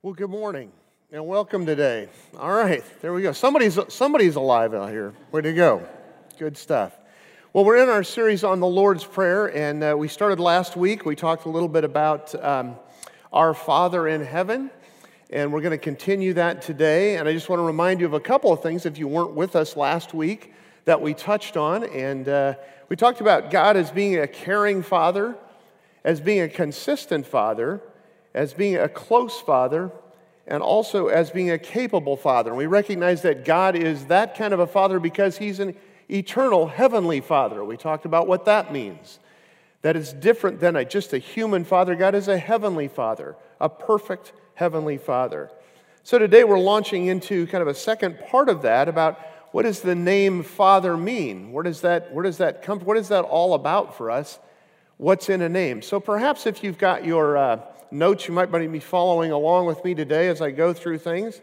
Well, good morning and welcome today. All right, there we go. Somebody's, somebody's alive out here. Way to go. Good stuff. Well, we're in our series on the Lord's Prayer, and uh, we started last week. We talked a little bit about um, our Father in heaven, and we're going to continue that today. And I just want to remind you of a couple of things if you weren't with us last week that we touched on. And uh, we talked about God as being a caring Father, as being a consistent Father as being a close father and also as being a capable father. And we recognize that God is that kind of a father because he's an eternal heavenly father. We talked about what that means. That is different than a, just a human father. God is a heavenly father, a perfect heavenly father. So today we're launching into kind of a second part of that about what does the name Father mean? Where does that, where does that come? What is that all about for us? What's in a name? So perhaps if you've got your uh, notes. You might be following along with me today as I go through things.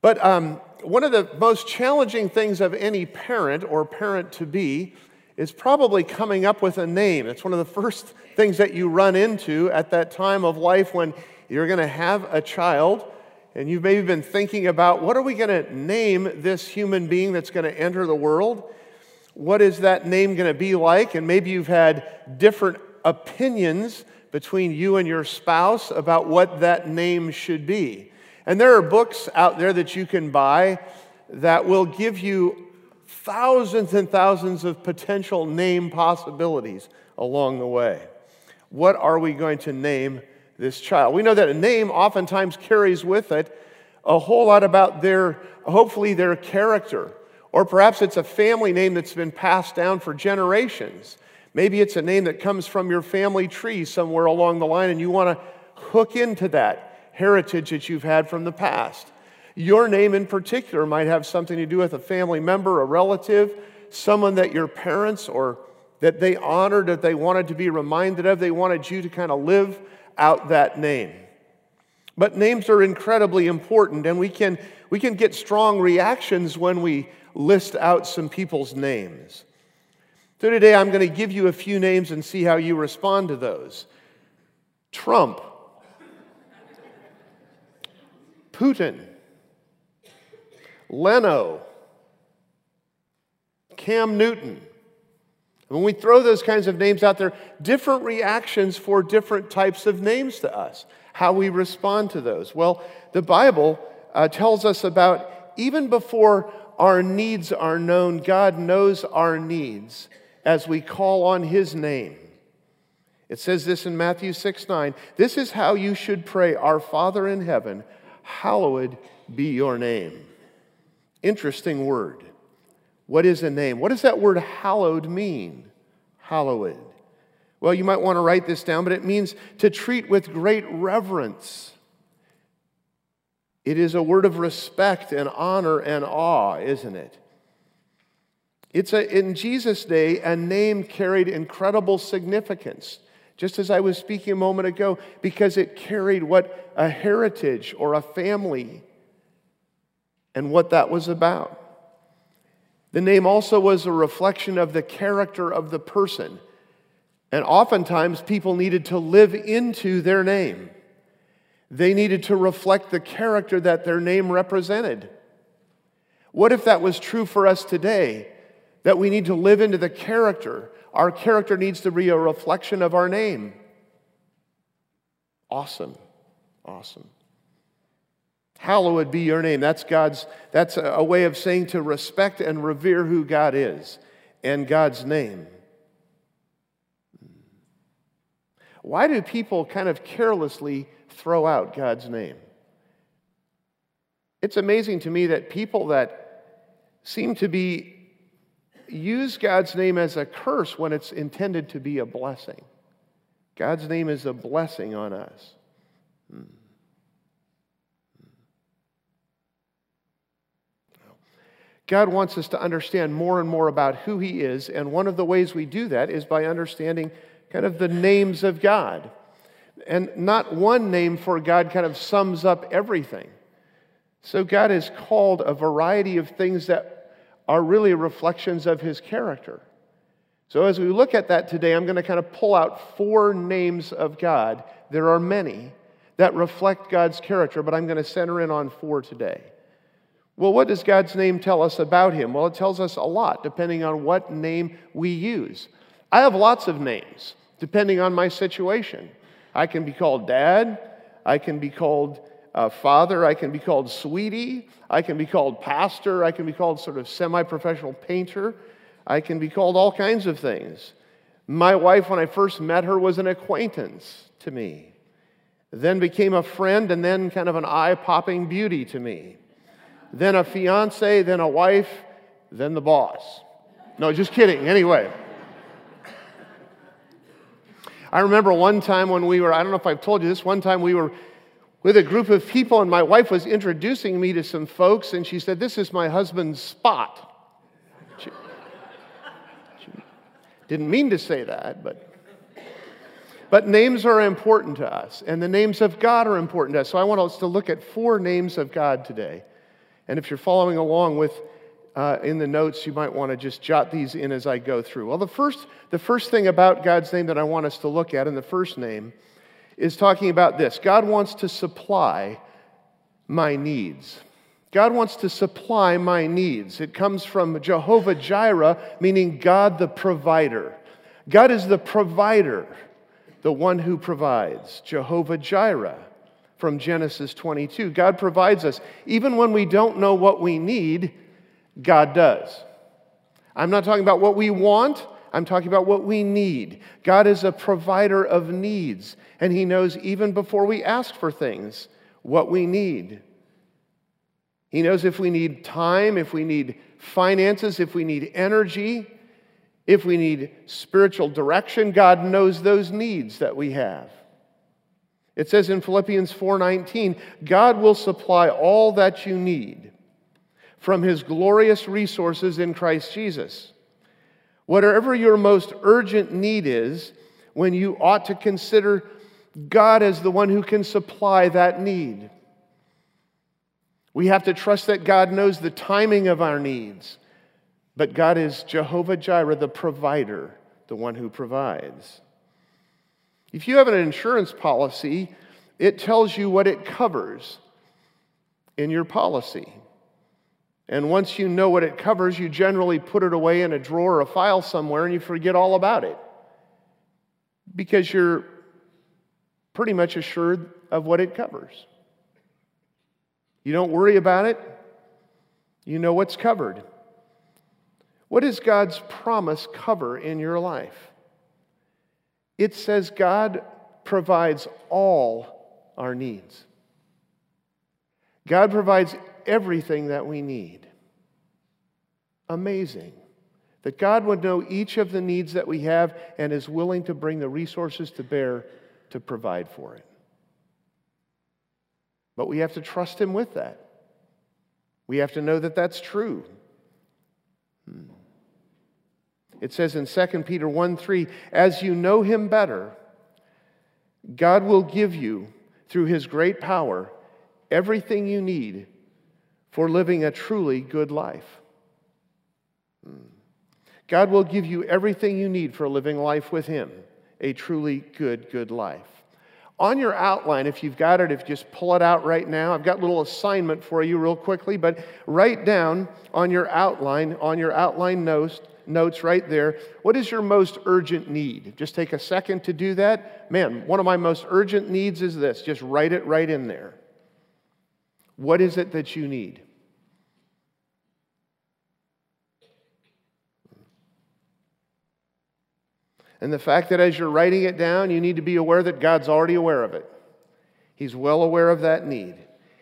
But um, one of the most challenging things of any parent or parent to be is probably coming up with a name. It's one of the first things that you run into at that time of life when you're going to have a child and you've maybe been thinking about what are we going to name this human being that's going to enter the world? What is that name going to be like? And maybe you've had different opinions between you and your spouse about what that name should be. And there are books out there that you can buy that will give you thousands and thousands of potential name possibilities along the way. What are we going to name this child? We know that a name oftentimes carries with it a whole lot about their, hopefully, their character. Or perhaps it's a family name that's been passed down for generations. Maybe it's a name that comes from your family tree somewhere along the line, and you want to hook into that heritage that you've had from the past. Your name in particular might have something to do with a family member, a relative, someone that your parents or that they honored, that they wanted to be reminded of. They wanted you to kind of live out that name. But names are incredibly important, and we can, we can get strong reactions when we list out some people's names. So today I'm going to give you a few names and see how you respond to those. Trump, Putin, Leno, Cam Newton. When we throw those kinds of names out there, different reactions for different types of names to us, how we respond to those. Well, the Bible uh, tells us about even before our needs are known, God knows our needs as we call on his name. It says this in Matthew 6 9. This is how you should pray Our Father in heaven, hallowed be your name. Interesting word. What is a name? What does that word hallowed mean? Hallowed. Well, you might want to write this down, but it means to treat with great reverence. It is a word of respect and honor and awe, isn't it? It's a, in Jesus' day, a name carried incredible significance, just as I was speaking a moment ago, because it carried what a heritage or a family and what that was about. The name also was a reflection of the character of the person. And oftentimes, people needed to live into their name. They needed to reflect the character that their name represented. What if that was true for us today? That we need to live into the character. Our character needs to be a reflection of our name. Awesome. Awesome. Hallowed be your name. That's God's, that's a way of saying to respect and revere who God is and God's name. Why do people kind of carelessly throw out God's name? It's amazing to me that people that seem to be use God's name as a curse when it's intended to be a blessing. God's name is a blessing on us. God wants us to understand more and more about who He is, and one of the ways we do that is by understanding kind of the names of God. And not one name for God kind of sums up everything. So God has called a variety of things that are really reflections of his character. So, as we look at that today, I'm going to kind of pull out four names of God. There are many that reflect God's character, but I'm going to center in on four today. Well, what does God's name tell us about him? Well, it tells us a lot depending on what name we use. I have lots of names depending on my situation. I can be called dad, I can be called uh, father, I can be called sweetie, I can be called pastor, I can be called sort of semi professional painter, I can be called all kinds of things. My wife, when I first met her, was an acquaintance to me, then became a friend, and then kind of an eye popping beauty to me then a fiance, then a wife, then the boss. No, just kidding. Anyway. I remember one time when we were, I don't know if I've told you this, one time we were with a group of people, and my wife was introducing me to some folks, and she said, This is my husband's spot. She, she didn't mean to say that, but. But names are important to us, and the names of God are important to us. So I want us to look at four names of God today. And if you're following along with uh, in the notes, you might want to just jot these in as I go through. Well, the first, the first thing about God's name that I want us to look at in the first name is talking about this God wants to supply my needs. God wants to supply my needs. It comes from Jehovah Jireh, meaning God the provider. God is the provider, the one who provides. Jehovah Jireh from Genesis 22. God provides us. Even when we don't know what we need, God does. I'm not talking about what we want, I'm talking about what we need. God is a provider of needs, and He knows even before we ask for things what we need. He knows if we need time, if we need finances, if we need energy, if we need spiritual direction. God knows those needs that we have. It says in Philippians 4:19, God will supply all that you need from his glorious resources in Christ Jesus. Whatever your most urgent need is, when you ought to consider God as the one who can supply that need. We have to trust that God knows the timing of our needs, but God is Jehovah Jireh, the provider, the one who provides. If you have an insurance policy, it tells you what it covers in your policy. And once you know what it covers, you generally put it away in a drawer or a file somewhere and you forget all about it because you're pretty much assured of what it covers. You don't worry about it, you know what's covered. What does God's promise cover in your life? It says God provides all our needs. God provides everything that we need. Amazing that God would know each of the needs that we have and is willing to bring the resources to bear to provide for it. But we have to trust Him with that. We have to know that that's true. Hmm. It says in 2 Peter 1 3, as you know him better, God will give you, through his great power, everything you need for living a truly good life. Hmm. God will give you everything you need for living life with him, a truly good, good life. On your outline, if you've got it, if you just pull it out right now, I've got a little assignment for you real quickly, but write down on your outline, on your outline notes, notes right there. What is your most urgent need? Just take a second to do that. Man, one of my most urgent needs is this. Just write it right in there. What is it that you need? And the fact that as you're writing it down, you need to be aware that God's already aware of it. He's well aware of that need.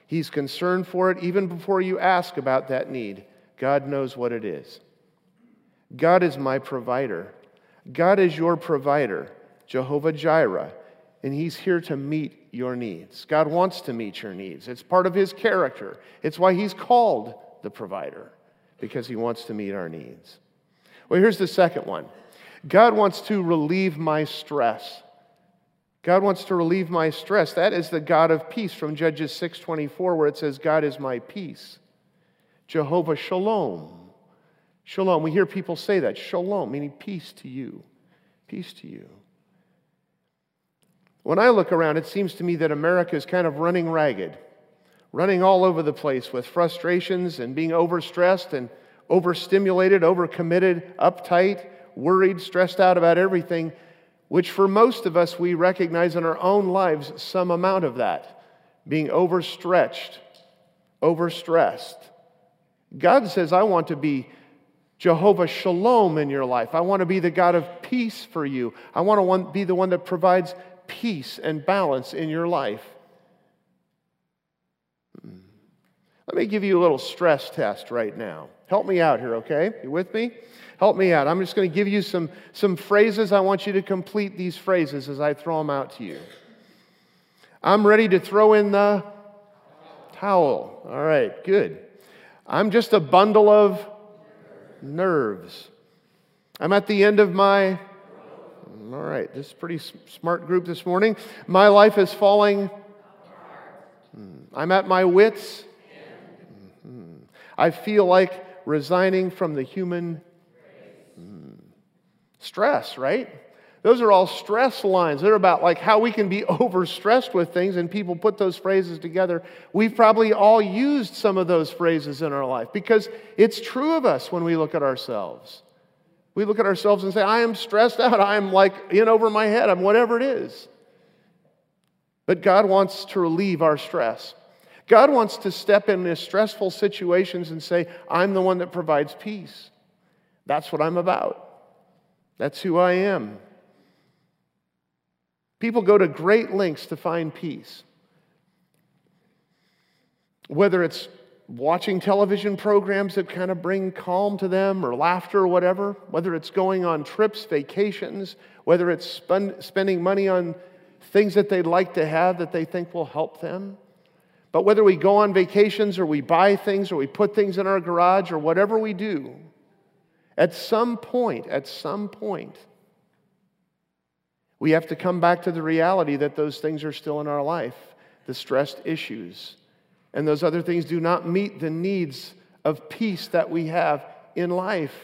He's concerned for it even before you ask about that need. God knows what it is. God is my provider. God is your provider, Jehovah Jireh, and He's here to meet your needs. God wants to meet your needs. It's part of His character. It's why He's called the provider, because He wants to meet our needs. Well, here's the second one God wants to relieve my stress. God wants to relieve my stress. That is the God of peace from Judges 6:24 where it says God is my peace. Jehovah Shalom. Shalom. We hear people say that. Shalom, meaning peace to you. Peace to you. When I look around, it seems to me that America is kind of running ragged, running all over the place with frustrations and being overstressed and overstimulated, overcommitted, uptight, worried, stressed out about everything, which for most of us we recognize in our own lives some amount of that, being overstretched, overstressed. God says, I want to be Jehovah Shalom in your life. I want to be the God of peace for you. I want to be the one that provides peace and balance in your life. Hmm. Let me give you a little stress test right now. Help me out here, okay? You with me? Help me out. I'm just going to give you some, some phrases. I want you to complete these phrases as I throw them out to you. I'm ready to throw in the towel. All right, good. I'm just a bundle of nerves. I'm at the end of my. All right, this is pretty smart group this morning. My life is falling. I'm at my wits. I feel like resigning from the human stress, right? Those are all stress lines. They're about like how we can be overstressed with things, and people put those phrases together. We've probably all used some of those phrases in our life because it's true of us when we look at ourselves. We look at ourselves and say, I am stressed out. I am like in over my head. I'm whatever it is. But God wants to relieve our stress. God wants to step in these stressful situations and say, I'm the one that provides peace. That's what I'm about. That's who I am. People go to great lengths to find peace. Whether it's watching television programs that kind of bring calm to them or laughter or whatever, whether it's going on trips, vacations, whether it's spend, spending money on things that they'd like to have that they think will help them. But whether we go on vacations or we buy things or we put things in our garage or whatever we do, at some point, at some point, we have to come back to the reality that those things are still in our life, the stressed issues. And those other things do not meet the needs of peace that we have in life.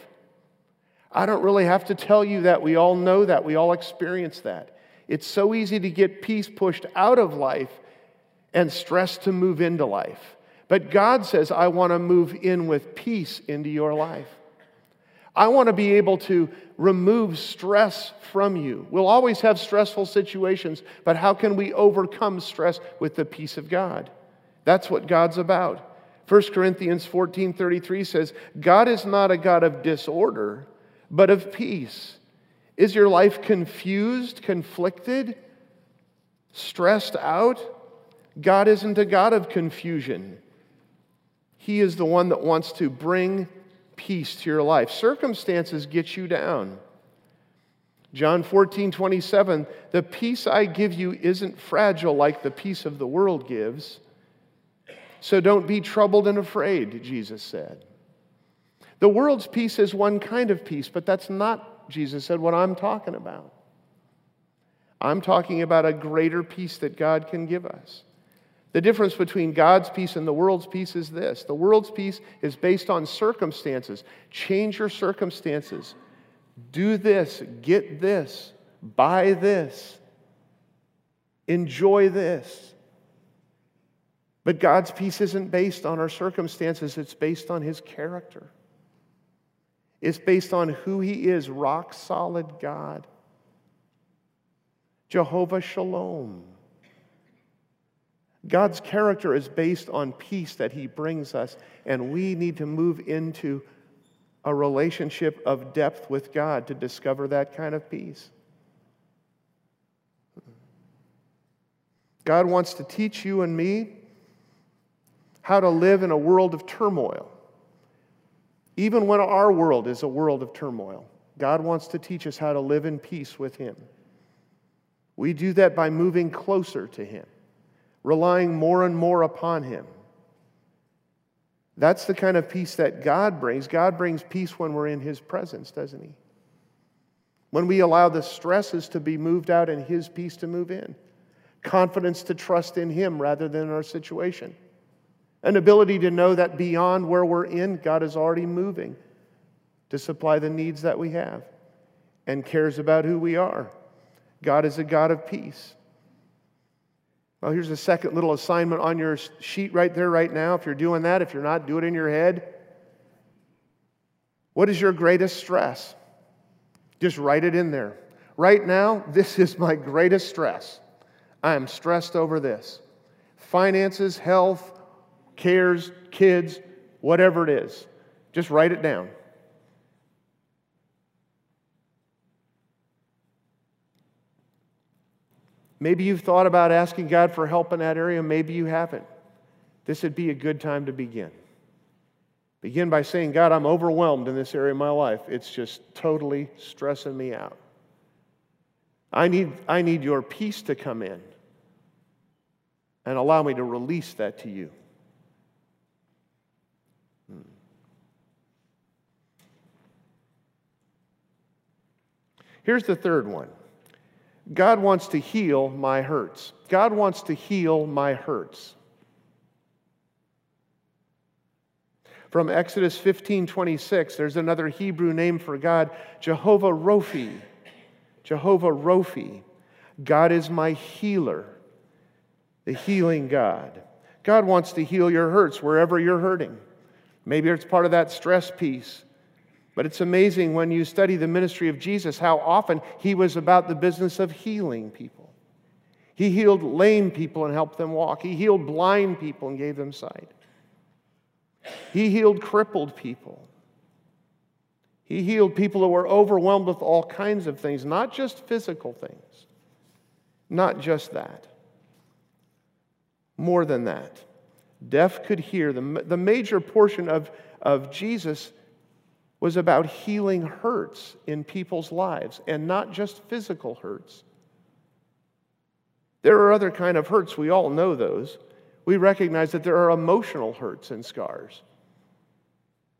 I don't really have to tell you that. We all know that. We all experience that. It's so easy to get peace pushed out of life and stress to move into life. But God says, I want to move in with peace into your life. I want to be able to remove stress from you. We'll always have stressful situations, but how can we overcome stress with the peace of God? That's what God's about. 1 Corinthians 14 33 says, God is not a God of disorder, but of peace. Is your life confused, conflicted, stressed out? God isn't a God of confusion. He is the one that wants to bring peace to your life. Circumstances get you down. John 14, 27, the peace I give you isn't fragile like the peace of the world gives. So don't be troubled and afraid, Jesus said. The world's peace is one kind of peace, but that's not, Jesus said, what I'm talking about. I'm talking about a greater peace that God can give us. The difference between God's peace and the world's peace is this the world's peace is based on circumstances. Change your circumstances. Do this, get this, buy this, enjoy this. But God's peace isn't based on our circumstances, it's based on His character. It's based on who He is rock solid God. Jehovah Shalom. God's character is based on peace that He brings us, and we need to move into a relationship of depth with God to discover that kind of peace. God wants to teach you and me how to live in a world of turmoil. Even when our world is a world of turmoil, God wants to teach us how to live in peace with Him. We do that by moving closer to Him relying more and more upon Him. That's the kind of peace that God brings. God brings peace when we're in His presence, doesn't He? When we allow the stresses to be moved out and His peace to move in. Confidence to trust in Him rather than our situation. An ability to know that beyond where we're in, God is already moving to supply the needs that we have and cares about who we are. God is a God of peace. Well, here's a second little assignment on your sheet right there, right now. If you're doing that, if you're not, do it in your head. What is your greatest stress? Just write it in there. Right now, this is my greatest stress. I am stressed over this finances, health, cares, kids, whatever it is. Just write it down. Maybe you've thought about asking God for help in that area, maybe you haven't. This would be a good time to begin. Begin by saying, God, I'm overwhelmed in this area of my life. It's just totally stressing me out. I need, I need your peace to come in and allow me to release that to you. Here's the third one God wants to heal my hurts. God wants to heal my hurts. From Exodus 15 26, there's another Hebrew name for God, Jehovah Rophi. Jehovah Rophi. God is my healer, the healing God. God wants to heal your hurts wherever you're hurting. Maybe it's part of that stress piece. But it's amazing when you study the ministry of Jesus how often he was about the business of healing people. He healed lame people and helped them walk, he healed blind people and gave them sight. He healed crippled people. He healed people who were overwhelmed with all kinds of things, not just physical things, not just that. More than that. Deaf could hear. The, the major portion of, of Jesus was about healing hurts in people's lives and not just physical hurts. There are other kind of hurts, we all know those. We recognize that there are emotional hurts and scars.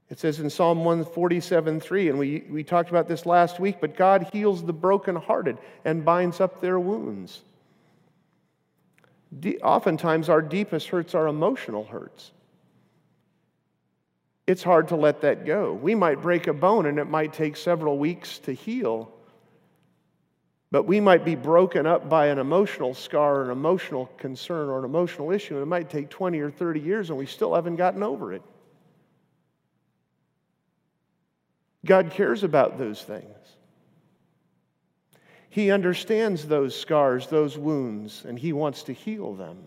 It says in Psalm 147 3, and we, we talked about this last week, but God heals the brokenhearted and binds up their wounds. De- oftentimes, our deepest hurts are emotional hurts it's hard to let that go. We might break a bone and it might take several weeks to heal, but we might be broken up by an emotional scar, an emotional concern, or an emotional issue, and it might take 20 or 30 years and we still haven't gotten over it. God cares about those things. He understands those scars, those wounds, and He wants to heal them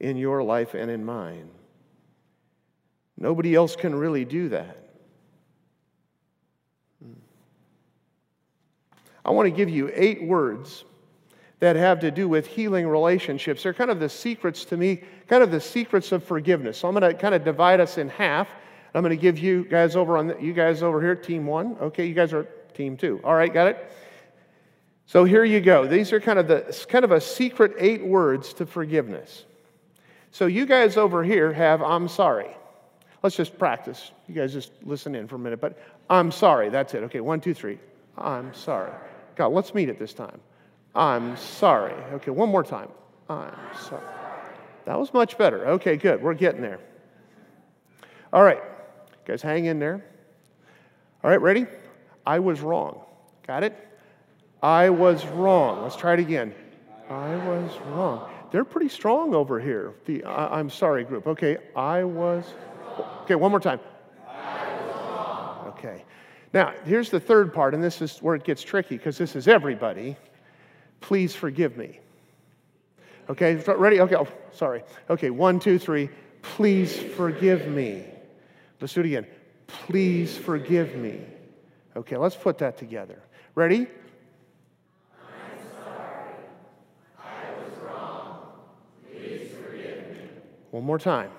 in your life and in mine. Nobody else can really do that. I want to give you eight words that have to do with healing relationships. They're kind of the secrets to me, kind of the secrets of forgiveness. So I'm going to kind of divide us in half. I'm going to give you guys over on the, you guys over here, team one. Okay, you guys are team two. All right, got it. So here you go. These are kind of the kind of a secret eight words to forgiveness. So you guys over here have I'm sorry. Let's just practice. You guys just listen in for a minute. But I'm sorry. That's it. Okay, one, two, three. I'm sorry. God, let's meet it this time. I'm sorry. Okay, one more time. I'm sorry. That was much better. Okay, good. We're getting there. All right. Guys, hang in there. All right, ready? I was wrong. Got it? I was wrong. Let's try it again. I was wrong. They're pretty strong over here, the I'm sorry group. Okay, I was Okay, one more time. Okay. Now, here's the third part, and this is where it gets tricky because this is everybody. Please forgive me. Okay, ready? Okay, oh, sorry. Okay, one, two, three. Please forgive me. Let's do it again. Please forgive me. Okay, let's put that together. Ready? I'm sorry. I was wrong. One more time.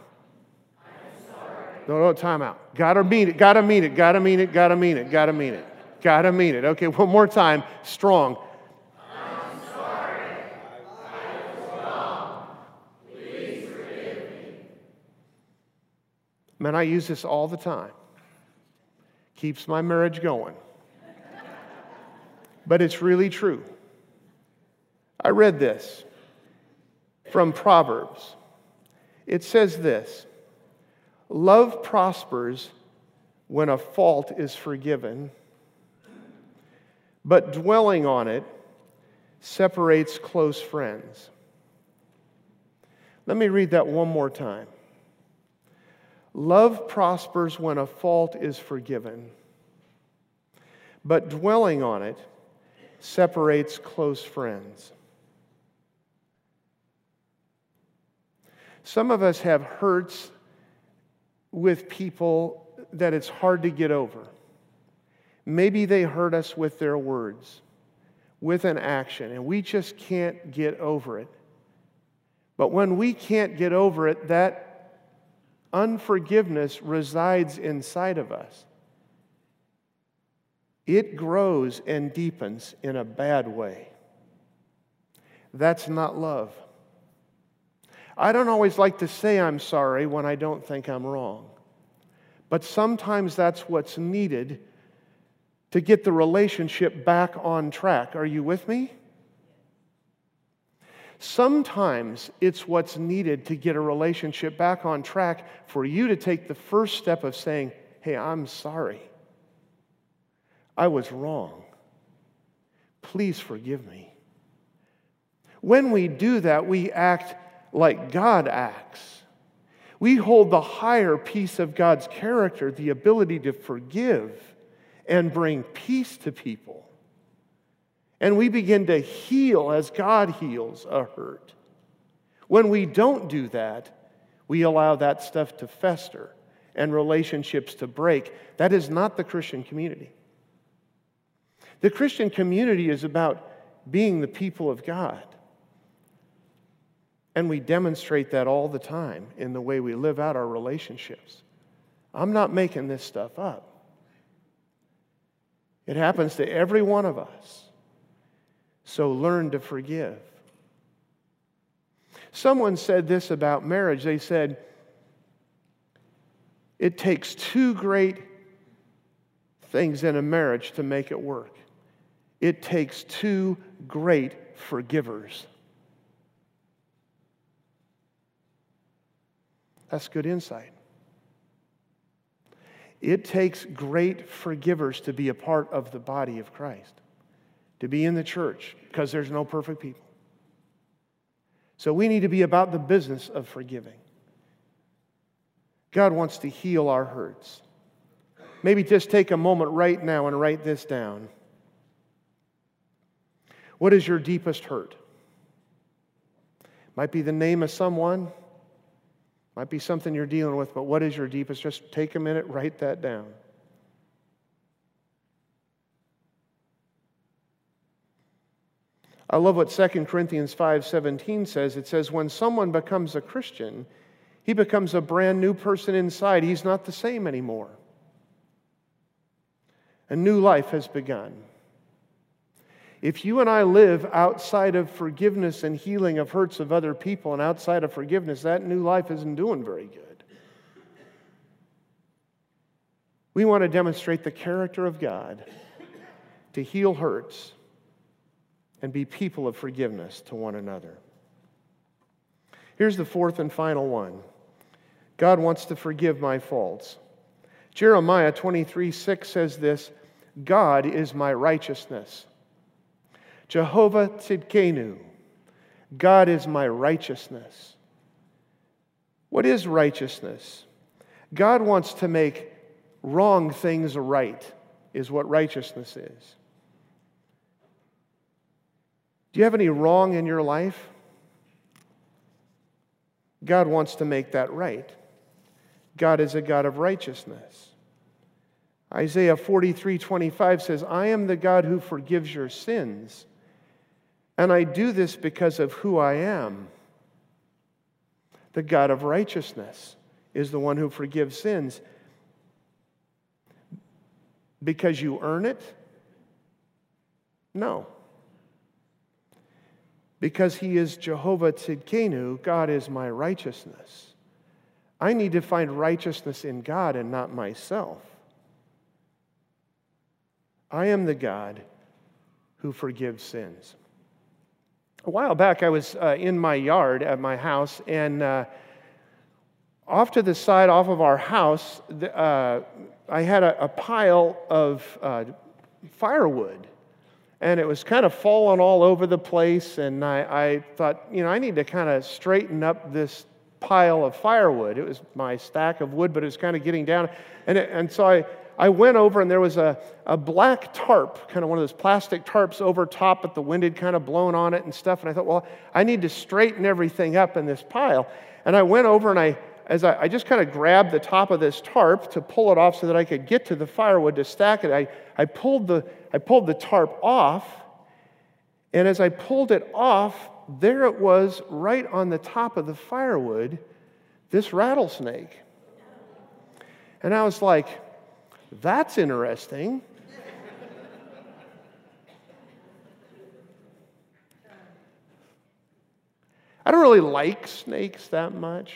No, no, time out. Gotta mean it, gotta mean it, gotta mean it, gotta mean it, gotta mean it, gotta mean it. Okay, one more time, strong. Man, I use this all the time. Keeps my marriage going. but it's really true. I read this from Proverbs. It says this. Love prospers when a fault is forgiven, but dwelling on it separates close friends. Let me read that one more time. Love prospers when a fault is forgiven, but dwelling on it separates close friends. Some of us have hurts with people that it's hard to get over. Maybe they hurt us with their words, with an action, and we just can't get over it. But when we can't get over it, that unforgiveness resides inside of us. It grows and deepens in a bad way. That's not love. I don't always like to say I'm sorry when I don't think I'm wrong. But sometimes that's what's needed to get the relationship back on track. Are you with me? Sometimes it's what's needed to get a relationship back on track for you to take the first step of saying, Hey, I'm sorry. I was wrong. Please forgive me. When we do that, we act like God acts. We hold the higher piece of God's character, the ability to forgive and bring peace to people. And we begin to heal as God heals a hurt. When we don't do that, we allow that stuff to fester and relationships to break. That is not the Christian community. The Christian community is about being the people of God. And we demonstrate that all the time in the way we live out our relationships. I'm not making this stuff up. It happens to every one of us. So learn to forgive. Someone said this about marriage. They said, it takes two great things in a marriage to make it work. It takes two great forgivers. That's good insight. It takes great forgivers to be a part of the body of Christ, to be in the church, because there's no perfect people. So we need to be about the business of forgiving. God wants to heal our hurts. Maybe just take a moment right now and write this down. What is your deepest hurt? Might be the name of someone, might be something you're dealing with, but what is your deepest? Just take a minute, write that down. I love what 2 Corinthians 5:17 says. It says when someone becomes a Christian, he becomes a brand new person inside. He's not the same anymore. A new life has begun. If you and I live outside of forgiveness and healing of hurts of other people and outside of forgiveness, that new life isn't doing very good. We want to demonstrate the character of God to heal hurts and be people of forgiveness to one another. Here's the fourth and final one God wants to forgive my faults. Jeremiah 23 6 says this God is my righteousness. Jehovah Tzidkenu, God is my righteousness. What is righteousness? God wants to make wrong things right, is what righteousness is. Do you have any wrong in your life? God wants to make that right. God is a God of righteousness. Isaiah 43 25 says, I am the God who forgives your sins and I do this because of who I am. The God of righteousness is the one who forgives sins. Because you earn it? No. Because he is Jehovah Tzidkenu, God is my righteousness. I need to find righteousness in God and not myself. I am the God who forgives sins. A while back, I was uh, in my yard at my house, and uh, off to the side, off of our house, uh, I had a, a pile of uh, firewood. and it was kind of falling all over the place. And I, I thought, you know, I need to kind of straighten up this pile of firewood. It was my stack of wood, but it was kind of getting down. And, it, and so I, I went over, and there was a, a black tarp, kind of one of those plastic tarps over top, but the wind had kind of blown on it and stuff. And I thought, well, I need to straighten everything up in this pile. And I went over and I, as I, I just kind of grabbed the top of this tarp to pull it off so that I could get to the firewood to stack it. I, I, pulled, the, I pulled the tarp off, and as I pulled it off, there it was right on the top of the firewood, this rattlesnake. And I was like, that's interesting. I don't really like snakes that much.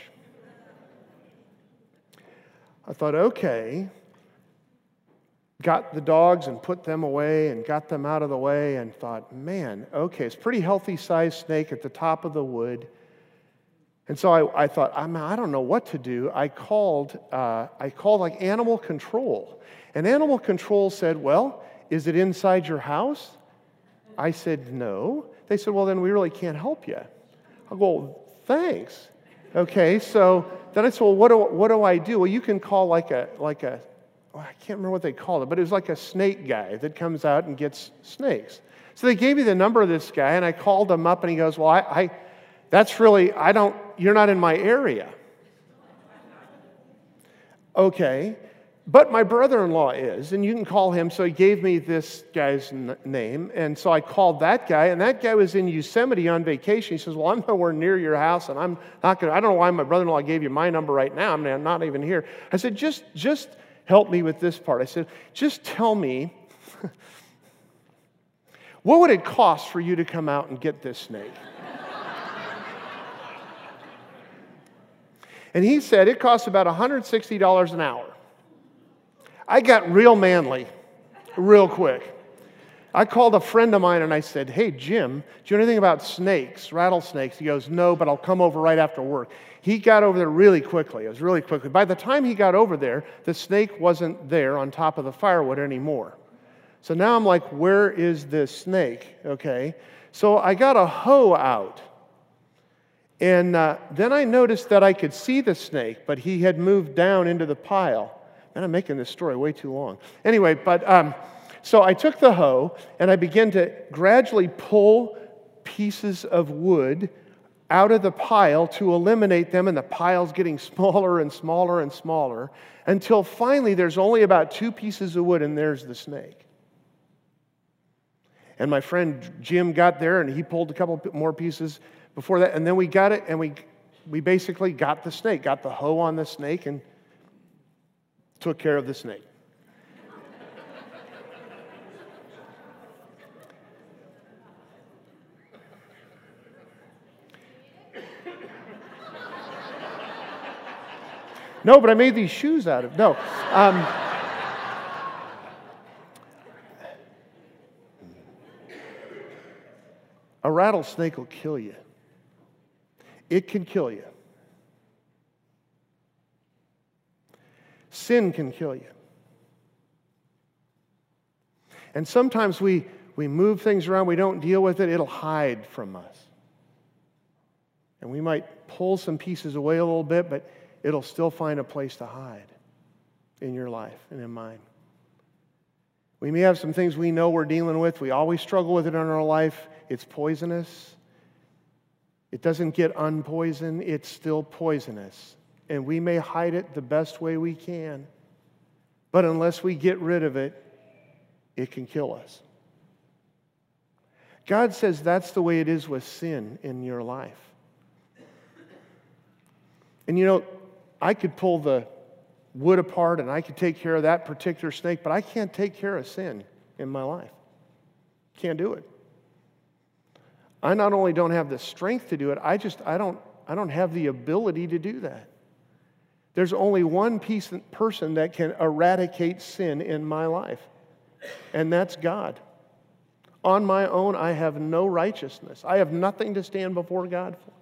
I thought, okay, got the dogs and put them away and got them out of the way and thought, man, okay, it's pretty healthy sized snake at the top of the wood. And so I, I thought, I, mean, I don't know what to do. I called, uh, I called like animal control. And animal control said, well, is it inside your house? I said, no. They said, well, then we really can't help you. I go, thanks. Okay, so then I said, well, what do, what do I do? Well, you can call like a, like a I can't remember what they called it, but it was like a snake guy that comes out and gets snakes. So they gave me the number of this guy, and I called him up, and he goes, Well, I, I that's really, I don't, you're not in my area. Okay, but my brother in law is, and you can call him. So he gave me this guy's n- name. And so I called that guy, and that guy was in Yosemite on vacation. He says, Well, I'm nowhere near your house, and I'm not going to, I don't know why my brother in law gave you my number right now. I mean, I'm not even here. I said, Just, just help me with this part. I said, Just tell me, what would it cost for you to come out and get this snake? And he said, It costs about $160 an hour. I got real manly real quick. I called a friend of mine and I said, Hey, Jim, do you know anything about snakes, rattlesnakes? He goes, No, but I'll come over right after work. He got over there really quickly. It was really quickly. By the time he got over there, the snake wasn't there on top of the firewood anymore. So now I'm like, Where is this snake? Okay. So I got a hoe out. And uh, then I noticed that I could see the snake, but he had moved down into the pile. And I'm making this story way too long. Anyway, but um, so I took the hoe and I began to gradually pull pieces of wood out of the pile to eliminate them, and the pile's getting smaller and smaller and smaller until finally there's only about two pieces of wood, and there's the snake. And my friend Jim got there and he pulled a couple more pieces before that, and then we got it, and we, we basically got the snake, got the hoe on the snake, and took care of the snake. no, but I made these shoes out of no. Um, a rattlesnake will kill you. It can kill you. Sin can kill you. And sometimes we, we move things around, we don't deal with it, it'll hide from us. And we might pull some pieces away a little bit, but it'll still find a place to hide in your life and in mine. We may have some things we know we're dealing with. We always struggle with it in our life. It's poisonous. It doesn't get unpoisoned, it's still poisonous and we may hide it the best way we can. But unless we get rid of it, it can kill us. God says that's the way it is with sin in your life. And you know, I could pull the wood apart and I could take care of that particular snake, but I can't take care of sin in my life. Can't do it. I not only don't have the strength to do it, I just I don't I don't have the ability to do that. There's only one piece, person that can eradicate sin in my life, and that's God. On my own, I have no righteousness. I have nothing to stand before God for.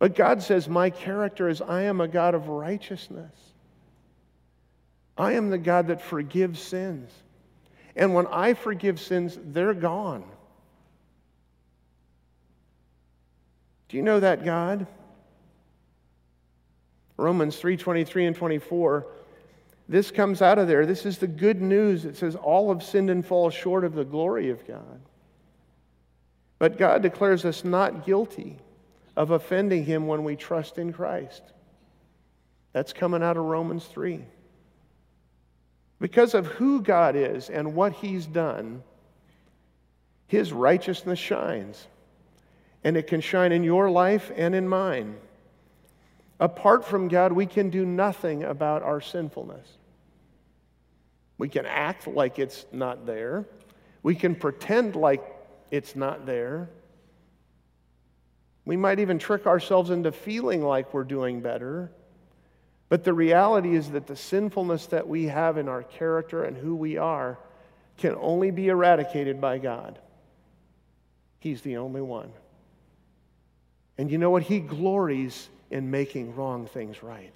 But God says, My character is I am a God of righteousness. I am the God that forgives sins. And when I forgive sins, they're gone. Do you know that God? Romans 3:23 and 24 this comes out of there. This is the good news. It says all have sinned and fall short of the glory of God. But God declares us not guilty of offending him when we trust in Christ. That's coming out of Romans 3. Because of who God is and what he's done, his righteousness shines. And it can shine in your life and in mine. Apart from God, we can do nothing about our sinfulness. We can act like it's not there. We can pretend like it's not there. We might even trick ourselves into feeling like we're doing better. But the reality is that the sinfulness that we have in our character and who we are can only be eradicated by God. He's the only one. And you know what? He glories in making wrong things right.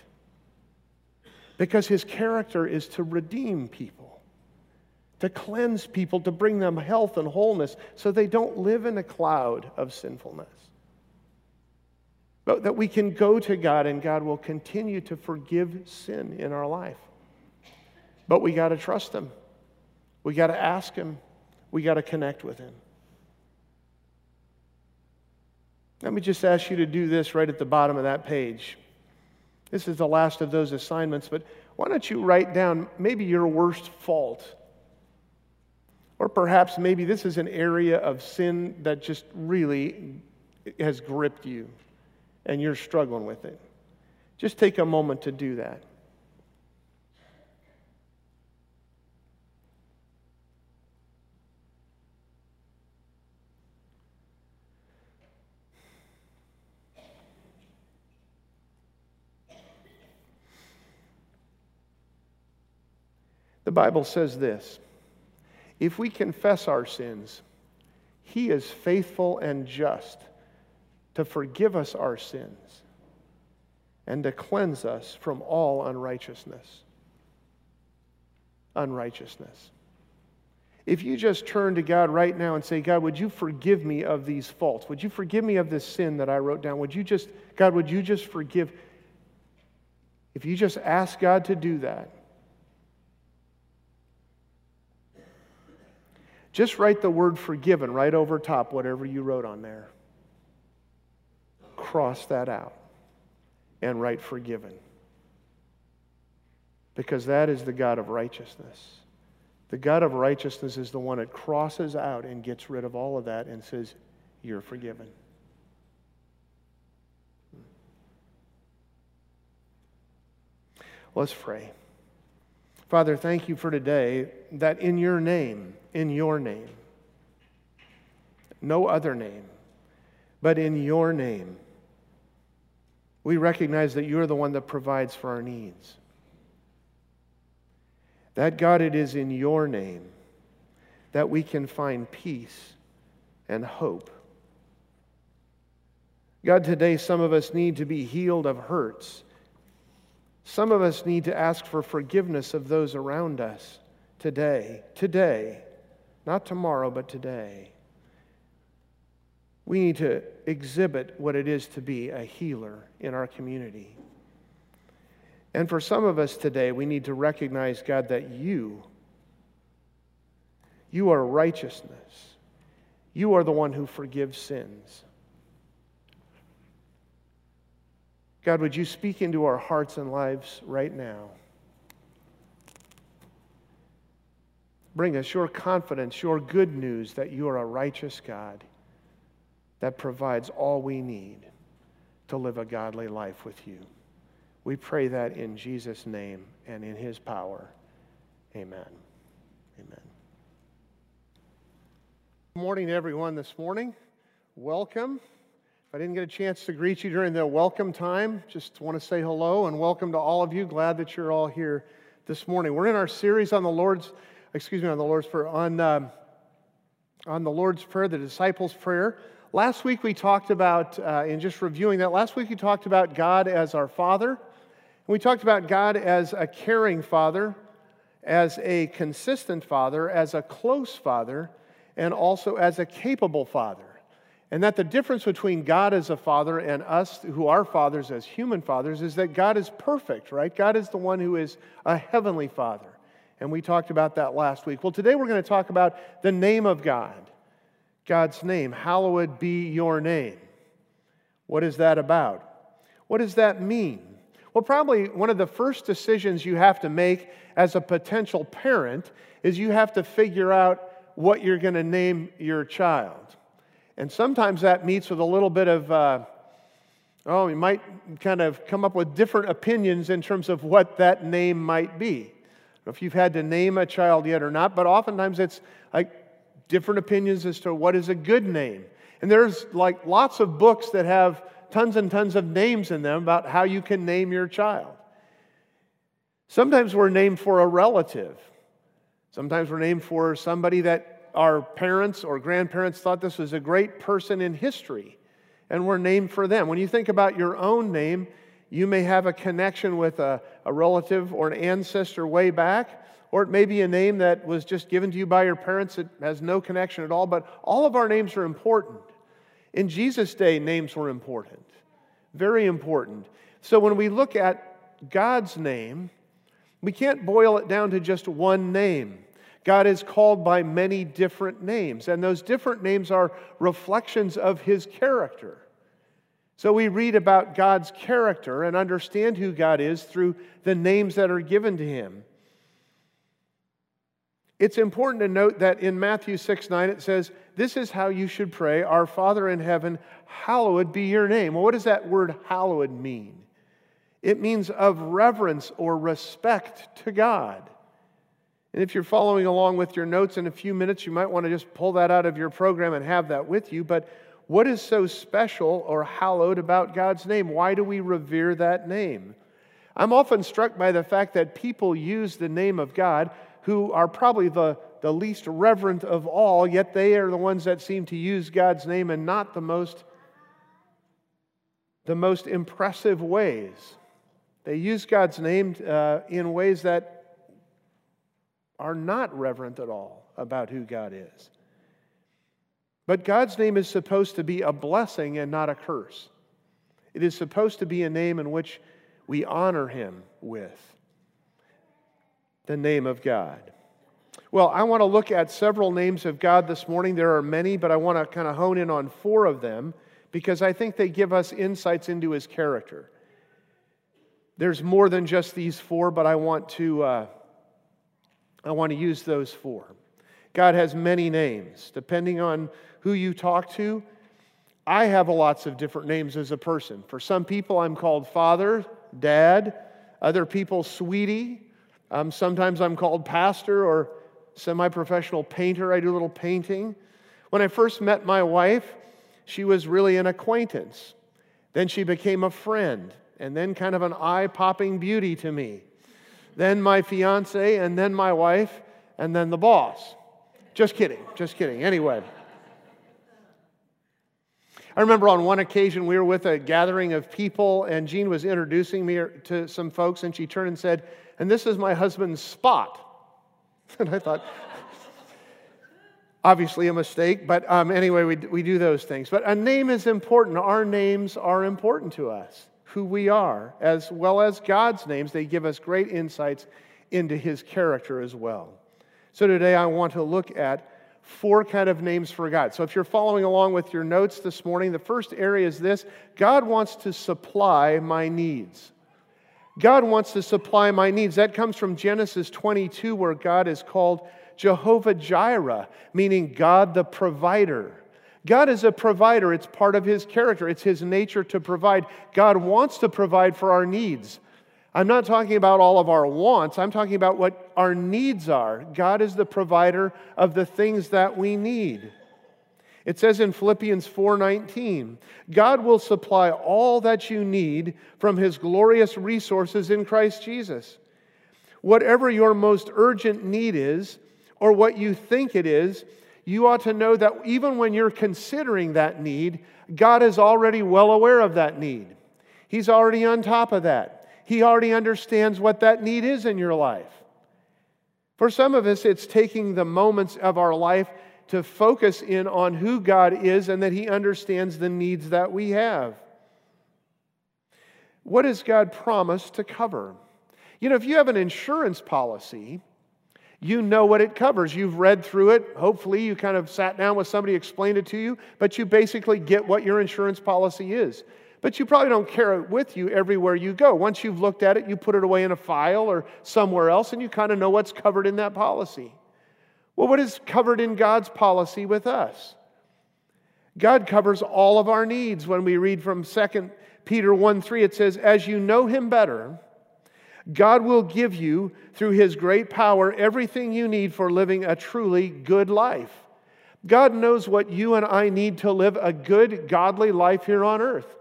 Because his character is to redeem people, to cleanse people, to bring them health and wholeness so they don't live in a cloud of sinfulness. But that we can go to God and God will continue to forgive sin in our life. But we got to trust Him. We got to ask Him. We got to connect with Him. Let me just ask you to do this right at the bottom of that page. This is the last of those assignments, but why don't you write down maybe your worst fault? Or perhaps maybe this is an area of sin that just really has gripped you and you're struggling with it. Just take a moment to do that. Bible says this if we confess our sins, He is faithful and just to forgive us our sins and to cleanse us from all unrighteousness. Unrighteousness. If you just turn to God right now and say, God, would you forgive me of these faults? Would you forgive me of this sin that I wrote down? Would you just, God, would you just forgive? If you just ask God to do that, just write the word forgiven right over top, whatever you wrote on there cross that out and write forgiven. Because that is the God of righteousness. The God of righteousness is the one that crosses out and gets rid of all of that and says, You're forgiven. Let's pray. Father, thank you for today that in your name, in your name, no other name, but in your name, we recognize that you're the one that provides for our needs. That, God, it is in your name that we can find peace and hope. God, today some of us need to be healed of hurts. Some of us need to ask for forgiveness of those around us today. Today. Not tomorrow, but today. We need to exhibit what it is to be a healer in our community. And for some of us today, we need to recognize, God, that you, you are righteousness. You are the one who forgives sins. God, would you speak into our hearts and lives right now? Bring us your confidence, your good news that you are a righteous God that provides all we need to live a godly life with you. We pray that in Jesus' name and in his power. Amen. Amen. Good morning to everyone this morning. Welcome. If I didn't get a chance to greet you during the welcome time, just want to say hello and welcome to all of you. Glad that you're all here this morning. We're in our series on the Lord's, excuse me, on the Lord's Prayer, on, um, on the Lord's Prayer, the disciples' prayer. Last week we talked about, uh, in just reviewing that, last week we talked about God as our Father. And we talked about God as a caring Father. as a consistent father, as a close father, and also as a capable father. And that the difference between God as a father and us, who are fathers as human fathers, is that God is perfect, right? God is the one who is a heavenly father. And we talked about that last week. Well, today we're going to talk about the name of God, God's name. Hallowed be your name. What is that about? What does that mean? Well, probably one of the first decisions you have to make as a potential parent is you have to figure out what you're going to name your child. And sometimes that meets with a little bit of, uh, oh, you might kind of come up with different opinions in terms of what that name might be. If you've had to name a child yet or not, but oftentimes it's like different opinions as to what is a good name. And there's like lots of books that have tons and tons of names in them about how you can name your child. Sometimes we're named for a relative. Sometimes we're named for somebody that our parents or grandparents thought this was a great person in history, and we're named for them. When you think about your own name, you may have a connection with a, a relative or an ancestor way back, or it may be a name that was just given to you by your parents that has no connection at all, but all of our names are important. In Jesus' day, names were important, very important. So when we look at God's name, we can't boil it down to just one name. God is called by many different names, and those different names are reflections of his character. So we read about God's character and understand who God is through the names that are given to him. It's important to note that in Matthew 6 9, it says, This is how you should pray Our Father in heaven, hallowed be your name. Well, what does that word hallowed mean? It means of reverence or respect to God. And if you're following along with your notes in a few minutes, you might want to just pull that out of your program and have that with you. But what is so special or hallowed about God's name? Why do we revere that name? I'm often struck by the fact that people use the name of God who are probably the, the least reverent of all, yet they are the ones that seem to use God's name in not the most, the most impressive ways. They use God's name uh, in ways that are not reverent at all about who God is. But God's name is supposed to be a blessing and not a curse. It is supposed to be a name in which we honor Him with the name of God. Well, I want to look at several names of God this morning. There are many, but I want to kind of hone in on four of them because I think they give us insights into His character. There's more than just these four, but I want to. Uh, I want to use those four. God has many names. Depending on who you talk to, I have lots of different names as a person. For some people, I'm called father, dad. Other people, sweetie. Um, sometimes I'm called pastor or semi professional painter. I do a little painting. When I first met my wife, she was really an acquaintance. Then she became a friend, and then kind of an eye popping beauty to me then my fiance, and then my wife, and then the boss. Just kidding, just kidding. Anyway. I remember on one occasion we were with a gathering of people, and Jean was introducing me to some folks, and she turned and said, And this is my husband's spot. And I thought, obviously a mistake, but um, anyway, we, we do those things. But a name is important. Our names are important to us who we are, as well as God's names. They give us great insights into his character as well. So today I want to look at four kind of names for God. So if you're following along with your notes this morning, the first area is this God wants to supply my needs. God wants to supply my needs. That comes from Genesis 22, where God is called Jehovah Jireh, meaning God the provider. God is a provider. It's part of his character, it's his nature to provide. God wants to provide for our needs. I'm not talking about all of our wants, I'm talking about what our needs are. God is the provider of the things that we need. It says in Philippians 4:19, God will supply all that you need from his glorious resources in Christ Jesus. Whatever your most urgent need is or what you think it is, you ought to know that even when you're considering that need, God is already well aware of that need. He's already on top of that. He already understands what that need is in your life. For some of us, it's taking the moments of our life to focus in on who God is and that He understands the needs that we have. What does God promise to cover? You know, if you have an insurance policy, you know what it covers. You've read through it. Hopefully, you kind of sat down with somebody, explained it to you, but you basically get what your insurance policy is. But you probably don't carry it with you everywhere you go. Once you've looked at it, you put it away in a file or somewhere else, and you kind of know what's covered in that policy. Well, what is covered in God's policy with us? God covers all of our needs. When we read from 2 Peter 1 3, it says, As you know him better, God will give you, through his great power, everything you need for living a truly good life. God knows what you and I need to live a good, godly life here on earth.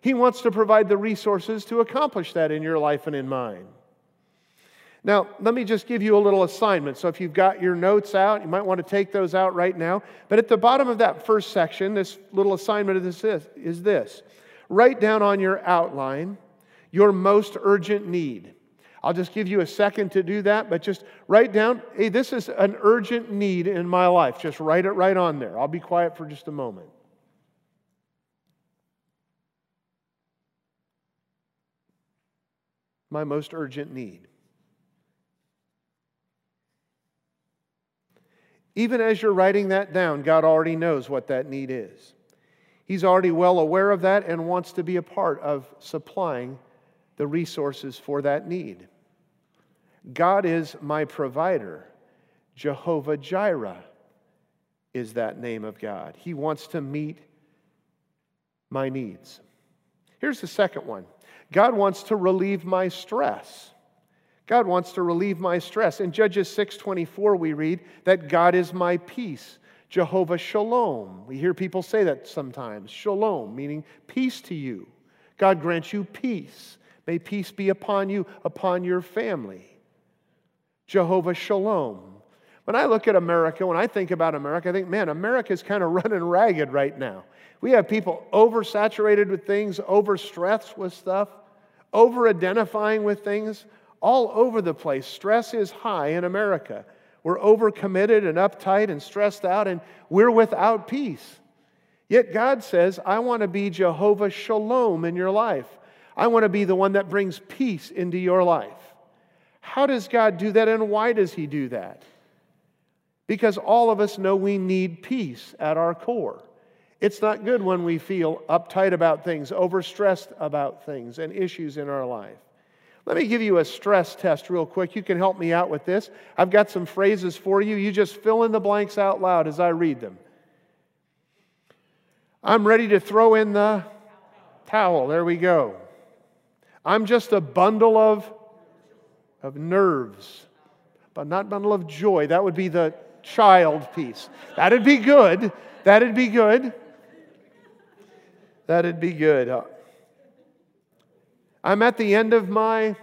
He wants to provide the resources to accomplish that in your life and in mine. Now, let me just give you a little assignment. So, if you've got your notes out, you might want to take those out right now. But at the bottom of that first section, this little assignment is this, is this write down on your outline your most urgent need. I'll just give you a second to do that, but just write down, hey, this is an urgent need in my life. Just write it right on there. I'll be quiet for just a moment. My most urgent need. Even as you're writing that down, God already knows what that need is. He's already well aware of that and wants to be a part of supplying the resources for that need. God is my provider. Jehovah Jireh is that name of God. He wants to meet my needs. Here's the second one God wants to relieve my stress. God wants to relieve my stress. In Judges 6:24 we read that God is my peace. Jehovah Shalom. We hear people say that sometimes. Shalom meaning peace to you. God grants you peace. May peace be upon you, upon your family. Jehovah Shalom. When I look at America, when I think about America, I think, man, America is kind of running ragged right now. We have people oversaturated with things, overstressed with stuff, over identifying with things all over the place. Stress is high in America. We're overcommitted and uptight and stressed out, and we're without peace. Yet God says, I want to be Jehovah Shalom in your life. I want to be the one that brings peace into your life. How does God do that, and why does He do that? Because all of us know we need peace at our core. It's not good when we feel uptight about things, overstressed about things, and issues in our life. Let me give you a stress test real quick. You can help me out with this. I've got some phrases for you. You just fill in the blanks out loud as I read them. I'm ready to throw in the towel. There we go. I'm just a bundle of, of nerves, but not bundle of joy. That would be the child piece. That'd be good. That'd be good. That'd be good. I'm at the end of my,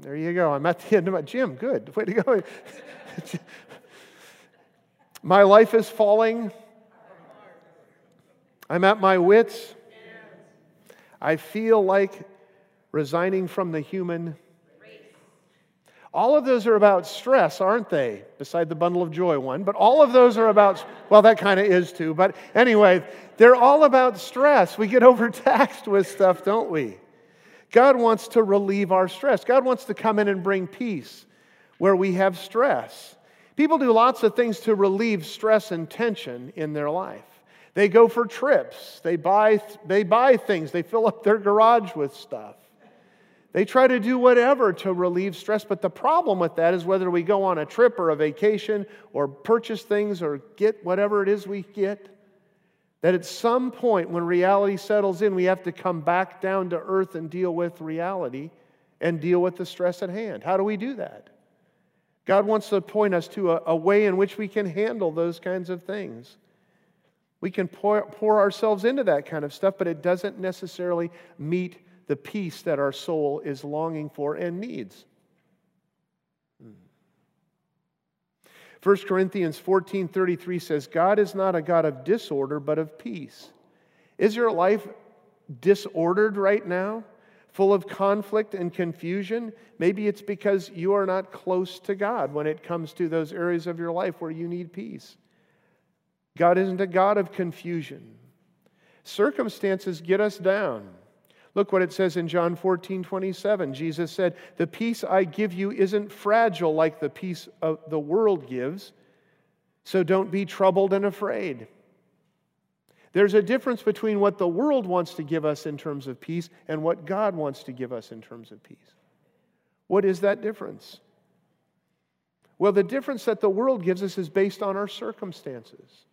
there you go. I'm at the end of my, Jim, good. Way to go. my life is falling. I'm at my wits. I feel like resigning from the human. All of those are about stress, aren't they? Beside the bundle of joy one. But all of those are about, well, that kind of is too. But anyway, they're all about stress. We get overtaxed with stuff, don't we? God wants to relieve our stress. God wants to come in and bring peace where we have stress. People do lots of things to relieve stress and tension in their life. They go for trips, they buy, they buy things, they fill up their garage with stuff. They try to do whatever to relieve stress, but the problem with that is whether we go on a trip or a vacation or purchase things or get whatever it is we get, that at some point, when reality settles in, we have to come back down to earth and deal with reality and deal with the stress at hand. How do we do that? God wants to point us to a, a way in which we can handle those kinds of things. We can pour, pour ourselves into that kind of stuff, but it doesn't necessarily meet the peace that our soul is longing for and needs. Hmm. 1 Corinthians 14:33 says God is not a God of disorder but of peace. Is your life disordered right now? full of conflict and confusion? Maybe it's because you are not close to God when it comes to those areas of your life where you need peace. God isn't a God of confusion. Circumstances get us down. Look what it says in John 14, 27. Jesus said, The peace I give you isn't fragile like the peace of the world gives, so don't be troubled and afraid. There's a difference between what the world wants to give us in terms of peace and what God wants to give us in terms of peace. What is that difference? Well, the difference that the world gives us is based on our circumstances.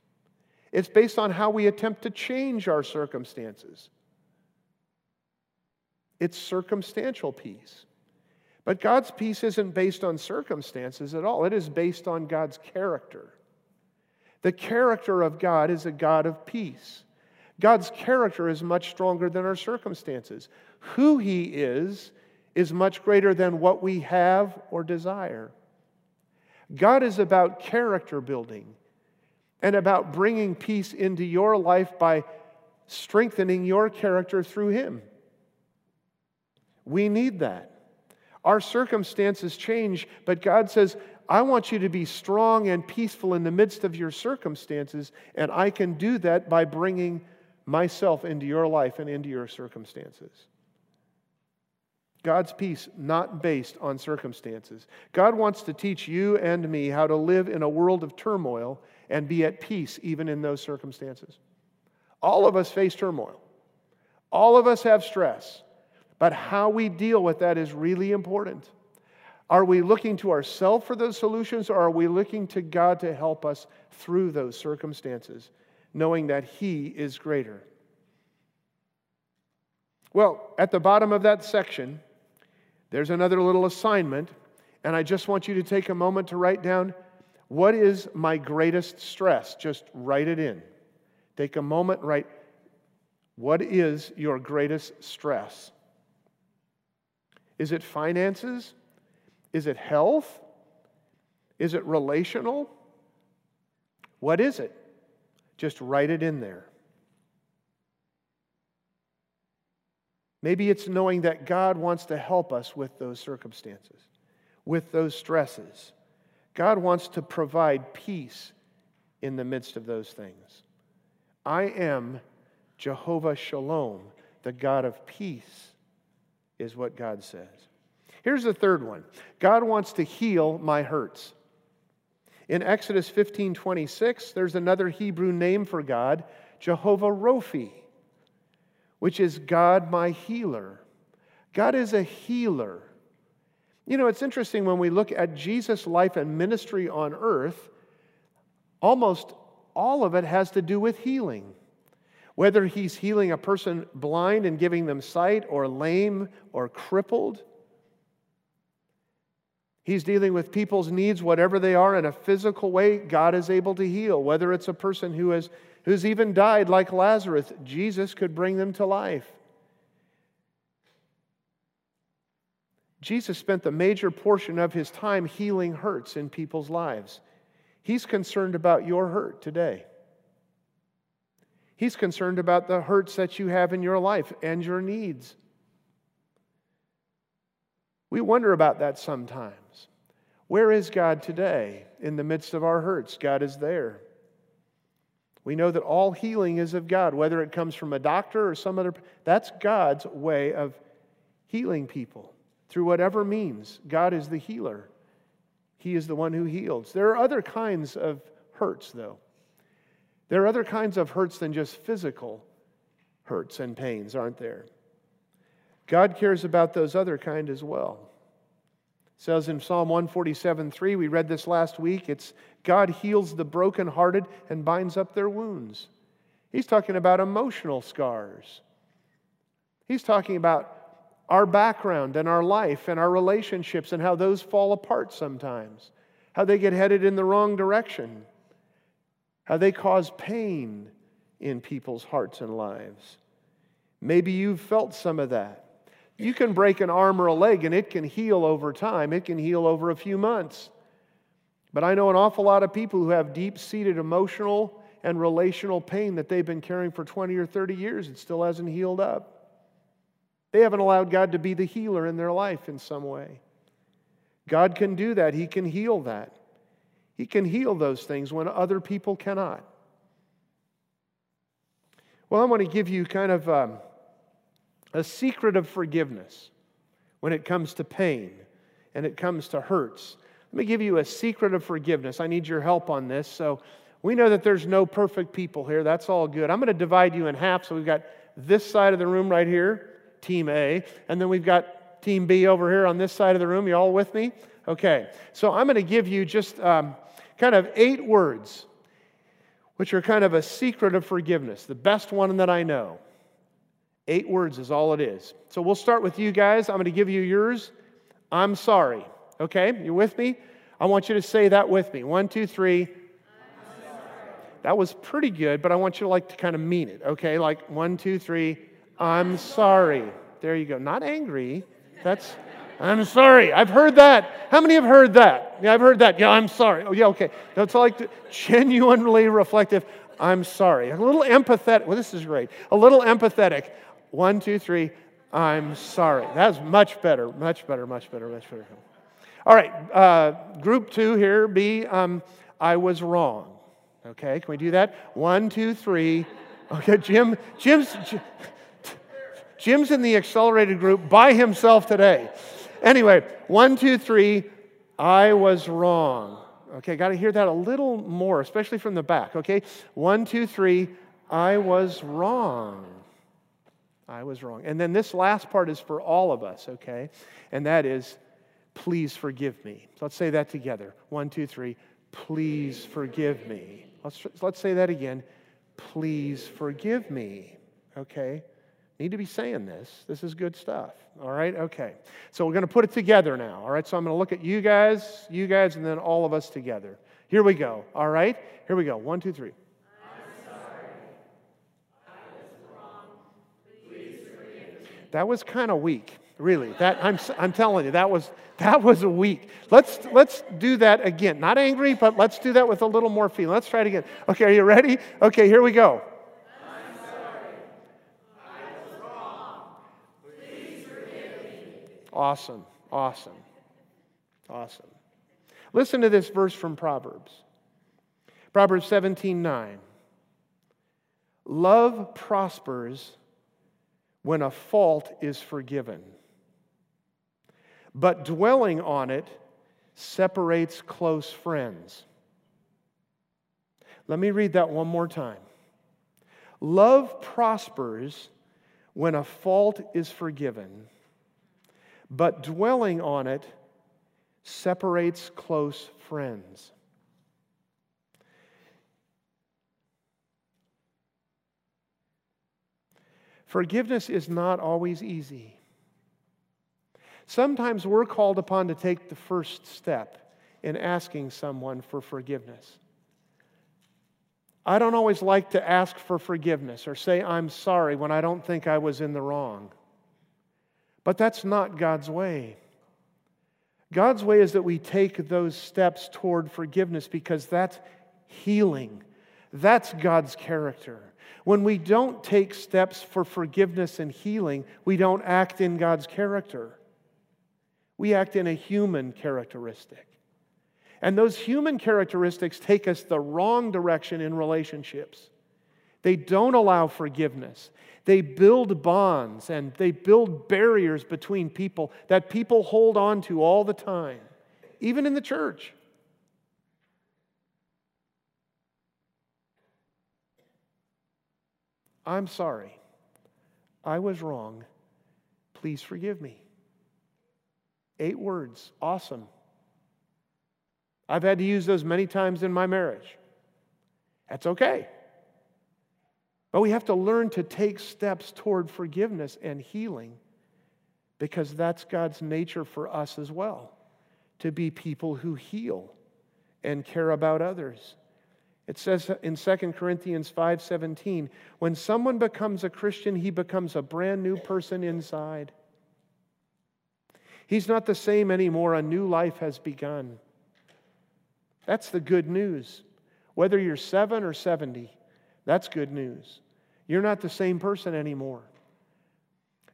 It's based on how we attempt to change our circumstances. It's circumstantial peace. But God's peace isn't based on circumstances at all, it is based on God's character. The character of God is a God of peace. God's character is much stronger than our circumstances. Who He is is much greater than what we have or desire. God is about character building and about bringing peace into your life by strengthening your character through Him. We need that. Our circumstances change, but God says, I want you to be strong and peaceful in the midst of your circumstances, and I can do that by bringing myself into your life and into your circumstances. God's peace not based on circumstances. God wants to teach you and me how to live in a world of turmoil and be at peace even in those circumstances. All of us face turmoil. All of us have stress. But how we deal with that is really important. Are we looking to ourselves for those solutions, or are we looking to God to help us through those circumstances, knowing that He is greater? Well, at the bottom of that section, there's another little assignment, and I just want you to take a moment to write down what is my greatest stress? Just write it in. Take a moment, write, what is your greatest stress? Is it finances? Is it health? Is it relational? What is it? Just write it in there. Maybe it's knowing that God wants to help us with those circumstances, with those stresses. God wants to provide peace in the midst of those things. I am Jehovah Shalom, the God of peace, is what God says. Here's the third one God wants to heal my hurts. In Exodus 15 26, there's another Hebrew name for God, Jehovah Rophi, which is God my healer. God is a healer. You know, it's interesting when we look at Jesus' life and ministry on earth, almost all of it has to do with healing. Whether he's healing a person blind and giving them sight, or lame, or crippled, He's dealing with people's needs, whatever they are, in a physical way, God is able to heal. Whether it's a person who has who's even died, like Lazarus, Jesus could bring them to life. Jesus spent the major portion of his time healing hurts in people's lives. He's concerned about your hurt today. He's concerned about the hurts that you have in your life and your needs. We wonder about that sometimes. Where is God today? In the midst of our hurts, God is there. We know that all healing is of God, whether it comes from a doctor or some other, that's God's way of healing people through whatever means. God is the healer, He is the one who heals. There are other kinds of hurts, though. There are other kinds of hurts than just physical hurts and pains, aren't there? God cares about those other kind as well. It says in Psalm 147 3, we read this last week, it's God heals the brokenhearted and binds up their wounds. He's talking about emotional scars. He's talking about our background and our life and our relationships and how those fall apart sometimes, how they get headed in the wrong direction, how they cause pain in people's hearts and lives. Maybe you've felt some of that. You can break an arm or a leg and it can heal over time, it can heal over a few months. But I know an awful lot of people who have deep seated emotional and relational pain that they've been carrying for 20 or 30 years. It still hasn't healed up. They haven't allowed God to be the healer in their life in some way. God can do that, He can heal that. He can heal those things when other people cannot. Well, I want to give you kind of um, a secret of forgiveness when it comes to pain and it comes to hurts. Let me give you a secret of forgiveness. I need your help on this. So, we know that there's no perfect people here. That's all good. I'm going to divide you in half. So, we've got this side of the room right here, Team A, and then we've got Team B over here on this side of the room. You all with me? Okay. So, I'm going to give you just um, kind of eight words, which are kind of a secret of forgiveness, the best one that I know. Eight words is all it is. So we'll start with you guys. I'm going to give you yours. I'm sorry. Okay, you with me? I want you to say that with me. One, two, three. That was pretty good, but I want you to like to kind of mean it. Okay, like one, two, three. I'm sorry. There you go. Not angry. That's I'm sorry. I've heard that. How many have heard that? Yeah, I've heard that. Yeah, I'm sorry. Oh, yeah, okay. That's like genuinely reflective. I'm sorry. A little empathetic. Well, this is great. A little empathetic. One, two, three. I'm sorry. That's much better. Much better. Much better. Much better. All right. Uh, group two here. B. Um, I was wrong. Okay. Can we do that? One, two, three. Okay. Jim. Jim's. Jim's in the accelerated group by himself today. Anyway, one, two, three, I was wrong. Okay, got to hear that a little more, especially from the back. Okay, one, two, three, I was wrong. I was wrong. And then this last part is for all of us, okay? And that is, please forgive me. Let's say that together. One, two, three, please forgive me. Let's, let's say that again. Please forgive me, okay? Need to be saying this. This is good stuff. All right? Okay. So we're going to put it together now. All right? So I'm going to look at you guys, you guys, and then all of us together. Here we go. All right? Here we go. One, two, three. That was kind of weak, really. That I'm, I'm telling you, that was that was weak. Let's let's do that again. Not angry, but let's do that with a little more feeling. Let's try it again. Okay, are you ready? Okay, here we go. Awesome, awesome, awesome. Listen to this verse from Proverbs. Proverbs 17 9. Love prospers when a fault is forgiven, but dwelling on it separates close friends. Let me read that one more time. Love prospers when a fault is forgiven but dwelling on it separates close friends. Forgiveness is not always easy. Sometimes we're called upon to take the first step in asking someone for forgiveness. I don't always like to ask for forgiveness or say I'm sorry when I don't think I was in the wrong. But that's not God's way. God's way is that we take those steps toward forgiveness because that's healing. That's God's character. When we don't take steps for forgiveness and healing, we don't act in God's character. We act in a human characteristic. And those human characteristics take us the wrong direction in relationships. They don't allow forgiveness. They build bonds and they build barriers between people that people hold on to all the time, even in the church. I'm sorry. I was wrong. Please forgive me. Eight words. Awesome. I've had to use those many times in my marriage. That's okay. But we have to learn to take steps toward forgiveness and healing because that's God's nature for us as well to be people who heal and care about others. It says in 2 Corinthians 5:17, when someone becomes a Christian, he becomes a brand new person inside. He's not the same anymore. A new life has begun. That's the good news. Whether you're 7 or 70, that's good news. You're not the same person anymore.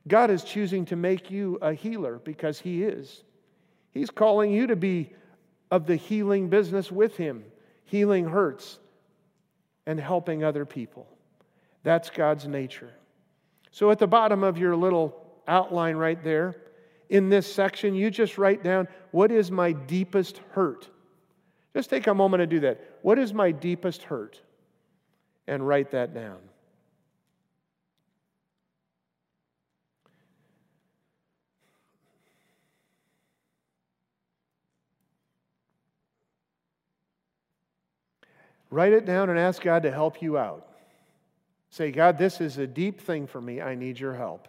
God is choosing to make you a healer because He is. He's calling you to be of the healing business with Him, healing hurts and helping other people. That's God's nature. So at the bottom of your little outline right there, in this section, you just write down what is my deepest hurt? Just take a moment to do that. What is my deepest hurt? And write that down. Write it down and ask God to help you out. Say, God, this is a deep thing for me. I need your help.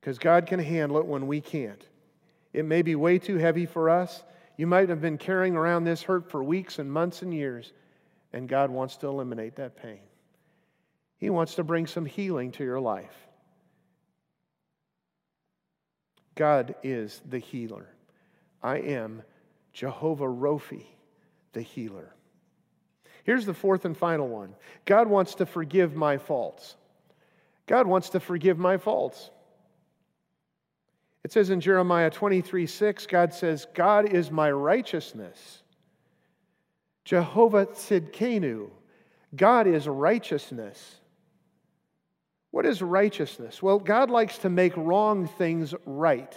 Because God can handle it when we can't. It may be way too heavy for us. You might have been carrying around this hurt for weeks and months and years, and God wants to eliminate that pain. He wants to bring some healing to your life. God is the healer. I am Jehovah Rophi, the healer. Here's the fourth and final one God wants to forgive my faults. God wants to forgive my faults. It says in Jeremiah 23 6, God says, God is my righteousness. Jehovah Tzidkenu, God is righteousness. What is righteousness? Well, God likes to make wrong things right.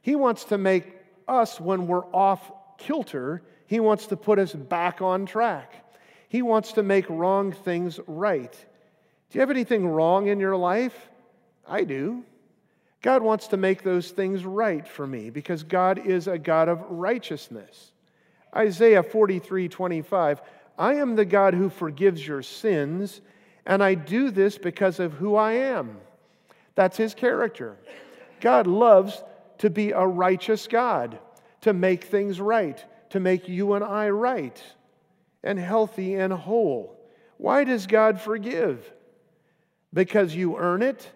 He wants to make us, when we're off kilter, he wants to put us back on track. He wants to make wrong things right. Do you have anything wrong in your life? I do. God wants to make those things right for me because God is a God of righteousness. Isaiah 43 25, I am the God who forgives your sins, and I do this because of who I am. That's his character. God loves to be a righteous God, to make things right to make you and I right and healthy and whole. Why does God forgive? Because you earn it?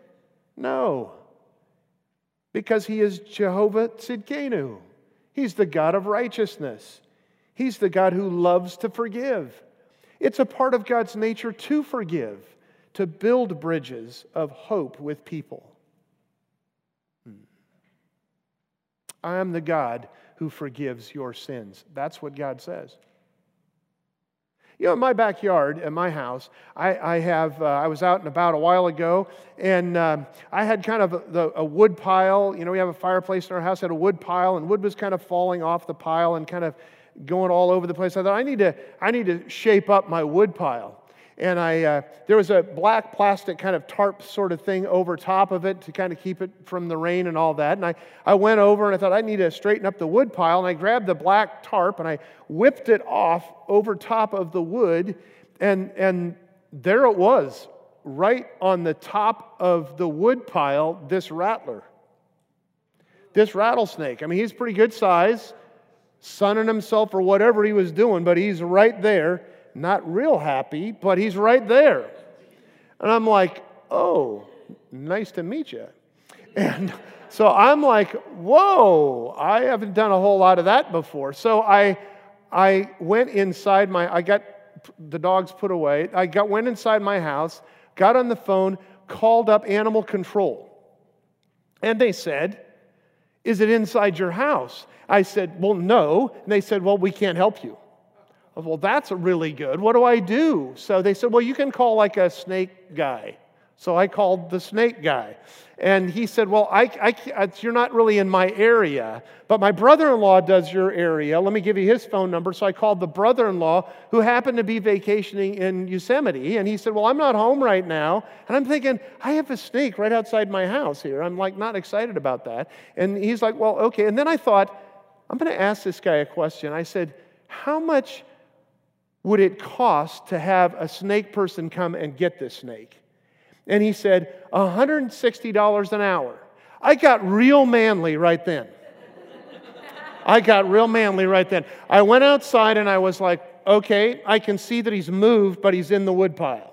No. Because He is Jehovah Tzidkenu. He's the God of righteousness. He's the God who loves to forgive. It's a part of God's nature to forgive, to build bridges of hope with people. Hmm. I am the God who forgives your sins. That's what God says. You know, in my backyard, in my house, I, I have, uh, I was out and about a while ago, and uh, I had kind of a, a, wood pile. You know, we have a fireplace in our house, had a wood pile, and wood was kind of falling off the pile and kind of going all over the place. I thought, I need to, I need to shape up my wood pile and I, uh, there was a black plastic kind of tarp sort of thing over top of it to kind of keep it from the rain and all that. And I, I went over and I thought I need to straighten up the wood pile. And I grabbed the black tarp and I whipped it off over top of the wood. And, and there it was, right on the top of the wood pile, this rattler. This rattlesnake. I mean, he's pretty good size, sunning himself or whatever he was doing, but he's right there not real happy, but he's right there. And I'm like, oh, nice to meet you. And so I'm like, whoa, I haven't done a whole lot of that before. So I, I went inside my, I got the dogs put away. I got, went inside my house, got on the phone, called up animal control. And they said, Is it inside your house? I said, Well, no. And they said, Well, we can't help you Said, well, that's really good. What do I do? So they said, well, you can call like a snake guy. So I called the snake guy. And he said, Well, I, I, uh, you're not really in my area, but my brother in law does your area. Let me give you his phone number. So I called the brother in law who happened to be vacationing in Yosemite. And he said, Well, I'm not home right now. And I'm thinking, I have a snake right outside my house here. I'm like not excited about that. And he's like, Well, okay. And then I thought, I'm going to ask this guy a question. I said, How much would it cost to have a snake person come and get this snake? And he said, $160 an hour. I got real manly right then. I got real manly right then. I went outside and I was like, okay, I can see that he's moved, but he's in the woodpile.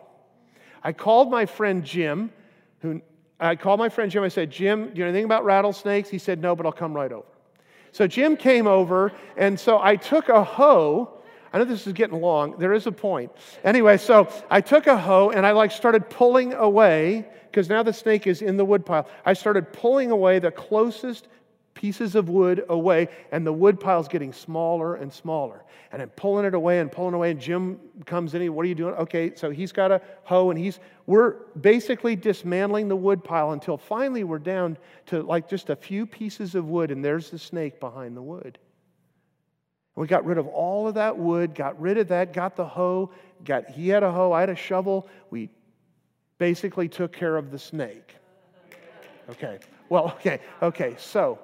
I called my friend Jim, who I called my friend Jim. I said, Jim, do you know anything about rattlesnakes? He said, no, but I'll come right over. So Jim came over, and so I took a hoe I know this is getting long. There is a point. Anyway, so I took a hoe and I like started pulling away because now the snake is in the woodpile. I started pulling away the closest pieces of wood away, and the wood pile's getting smaller and smaller. And I'm pulling it away and pulling away, and Jim comes in. What are you doing? Okay, so he's got a hoe, and he's we're basically dismantling the wood pile until finally we're down to like just a few pieces of wood, and there's the snake behind the wood. We got rid of all of that wood, got rid of that, got the hoe, got he had a hoe, I had a shovel. We basically took care of the snake. Okay. Well, okay, okay. So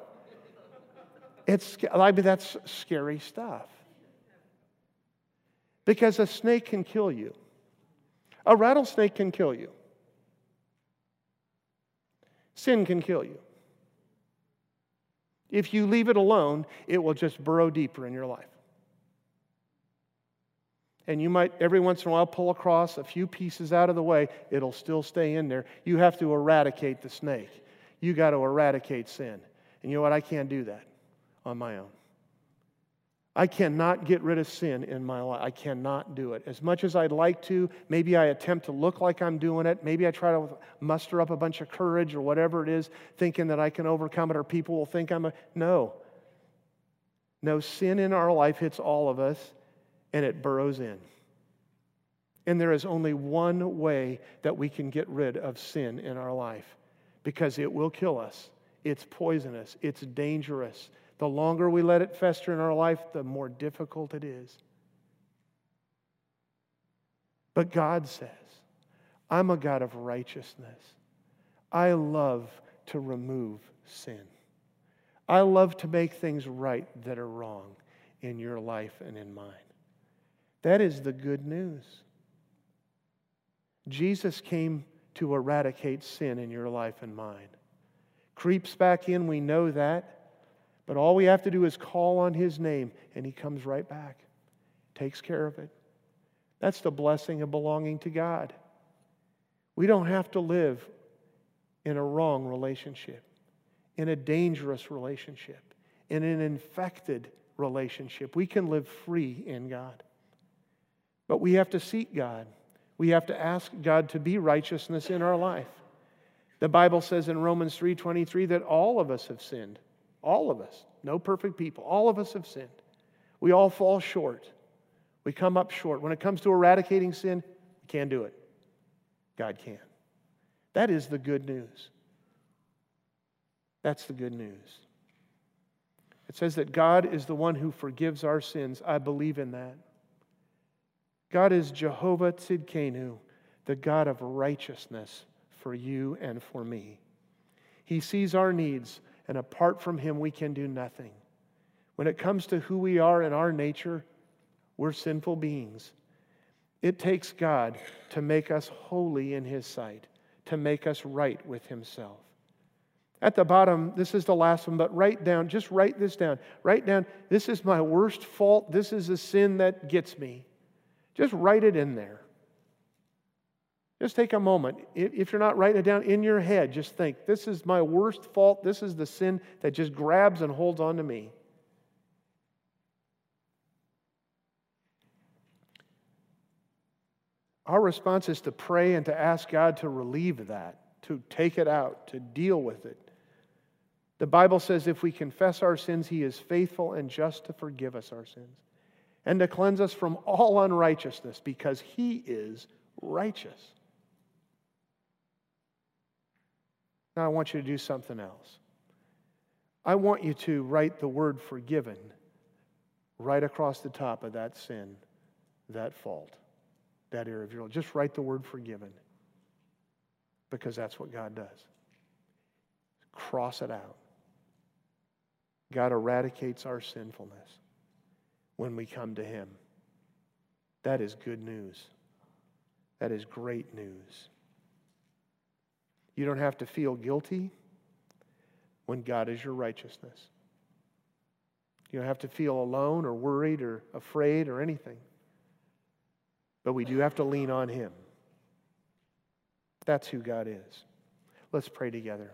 it's, I mean, that's scary stuff. Because a snake can kill you, a rattlesnake can kill you, sin can kill you. If you leave it alone, it will just burrow deeper in your life. And you might every once in a while pull across a few pieces out of the way, it'll still stay in there. You have to eradicate the snake. You got to eradicate sin. And you know what? I can't do that on my own. I cannot get rid of sin in my life. I cannot do it. As much as I'd like to, maybe I attempt to look like I'm doing it. Maybe I try to muster up a bunch of courage or whatever it is, thinking that I can overcome it or people will think I'm a. No. No, sin in our life hits all of us and it burrows in. And there is only one way that we can get rid of sin in our life because it will kill us. It's poisonous, it's dangerous, the longer we let it fester in our life, the more difficult it is. But God says, I'm a God of righteousness. I love to remove sin. I love to make things right that are wrong in your life and in mine. That is the good news. Jesus came to eradicate sin in your life and mine. Creeps back in, we know that. But all we have to do is call on his name, and he comes right back, takes care of it. That's the blessing of belonging to God. We don't have to live in a wrong relationship, in a dangerous relationship, in an infected relationship. We can live free in God. But we have to seek God. We have to ask God to be righteousness in our life. The Bible says in Romans 3:23 that all of us have sinned all of us, no perfect people. All of us have sinned. We all fall short. We come up short. When it comes to eradicating sin, we can't do it. God can. That is the good news. That's the good news. It says that God is the one who forgives our sins. I believe in that. God is Jehovah Tzidkenu, the God of righteousness for you and for me. He sees our needs and apart from Him, we can do nothing. When it comes to who we are in our nature, we're sinful beings. It takes God to make us holy in His sight, to make us right with Himself. At the bottom, this is the last one, but write down, just write this down. Write down, this is my worst fault. This is a sin that gets me. Just write it in there. Just take a moment. If you're not writing it down in your head, just think this is my worst fault. This is the sin that just grabs and holds on to me. Our response is to pray and to ask God to relieve that, to take it out, to deal with it. The Bible says if we confess our sins, He is faithful and just to forgive us our sins and to cleanse us from all unrighteousness because He is righteous. Now, I want you to do something else. I want you to write the word forgiven right across the top of that sin, that fault, that area of your life. Just write the word forgiven because that's what God does. Cross it out. God eradicates our sinfulness when we come to Him. That is good news. That is great news. You don't have to feel guilty when God is your righteousness. You don't have to feel alone or worried or afraid or anything. But we do have to lean on Him. That's who God is. Let's pray together.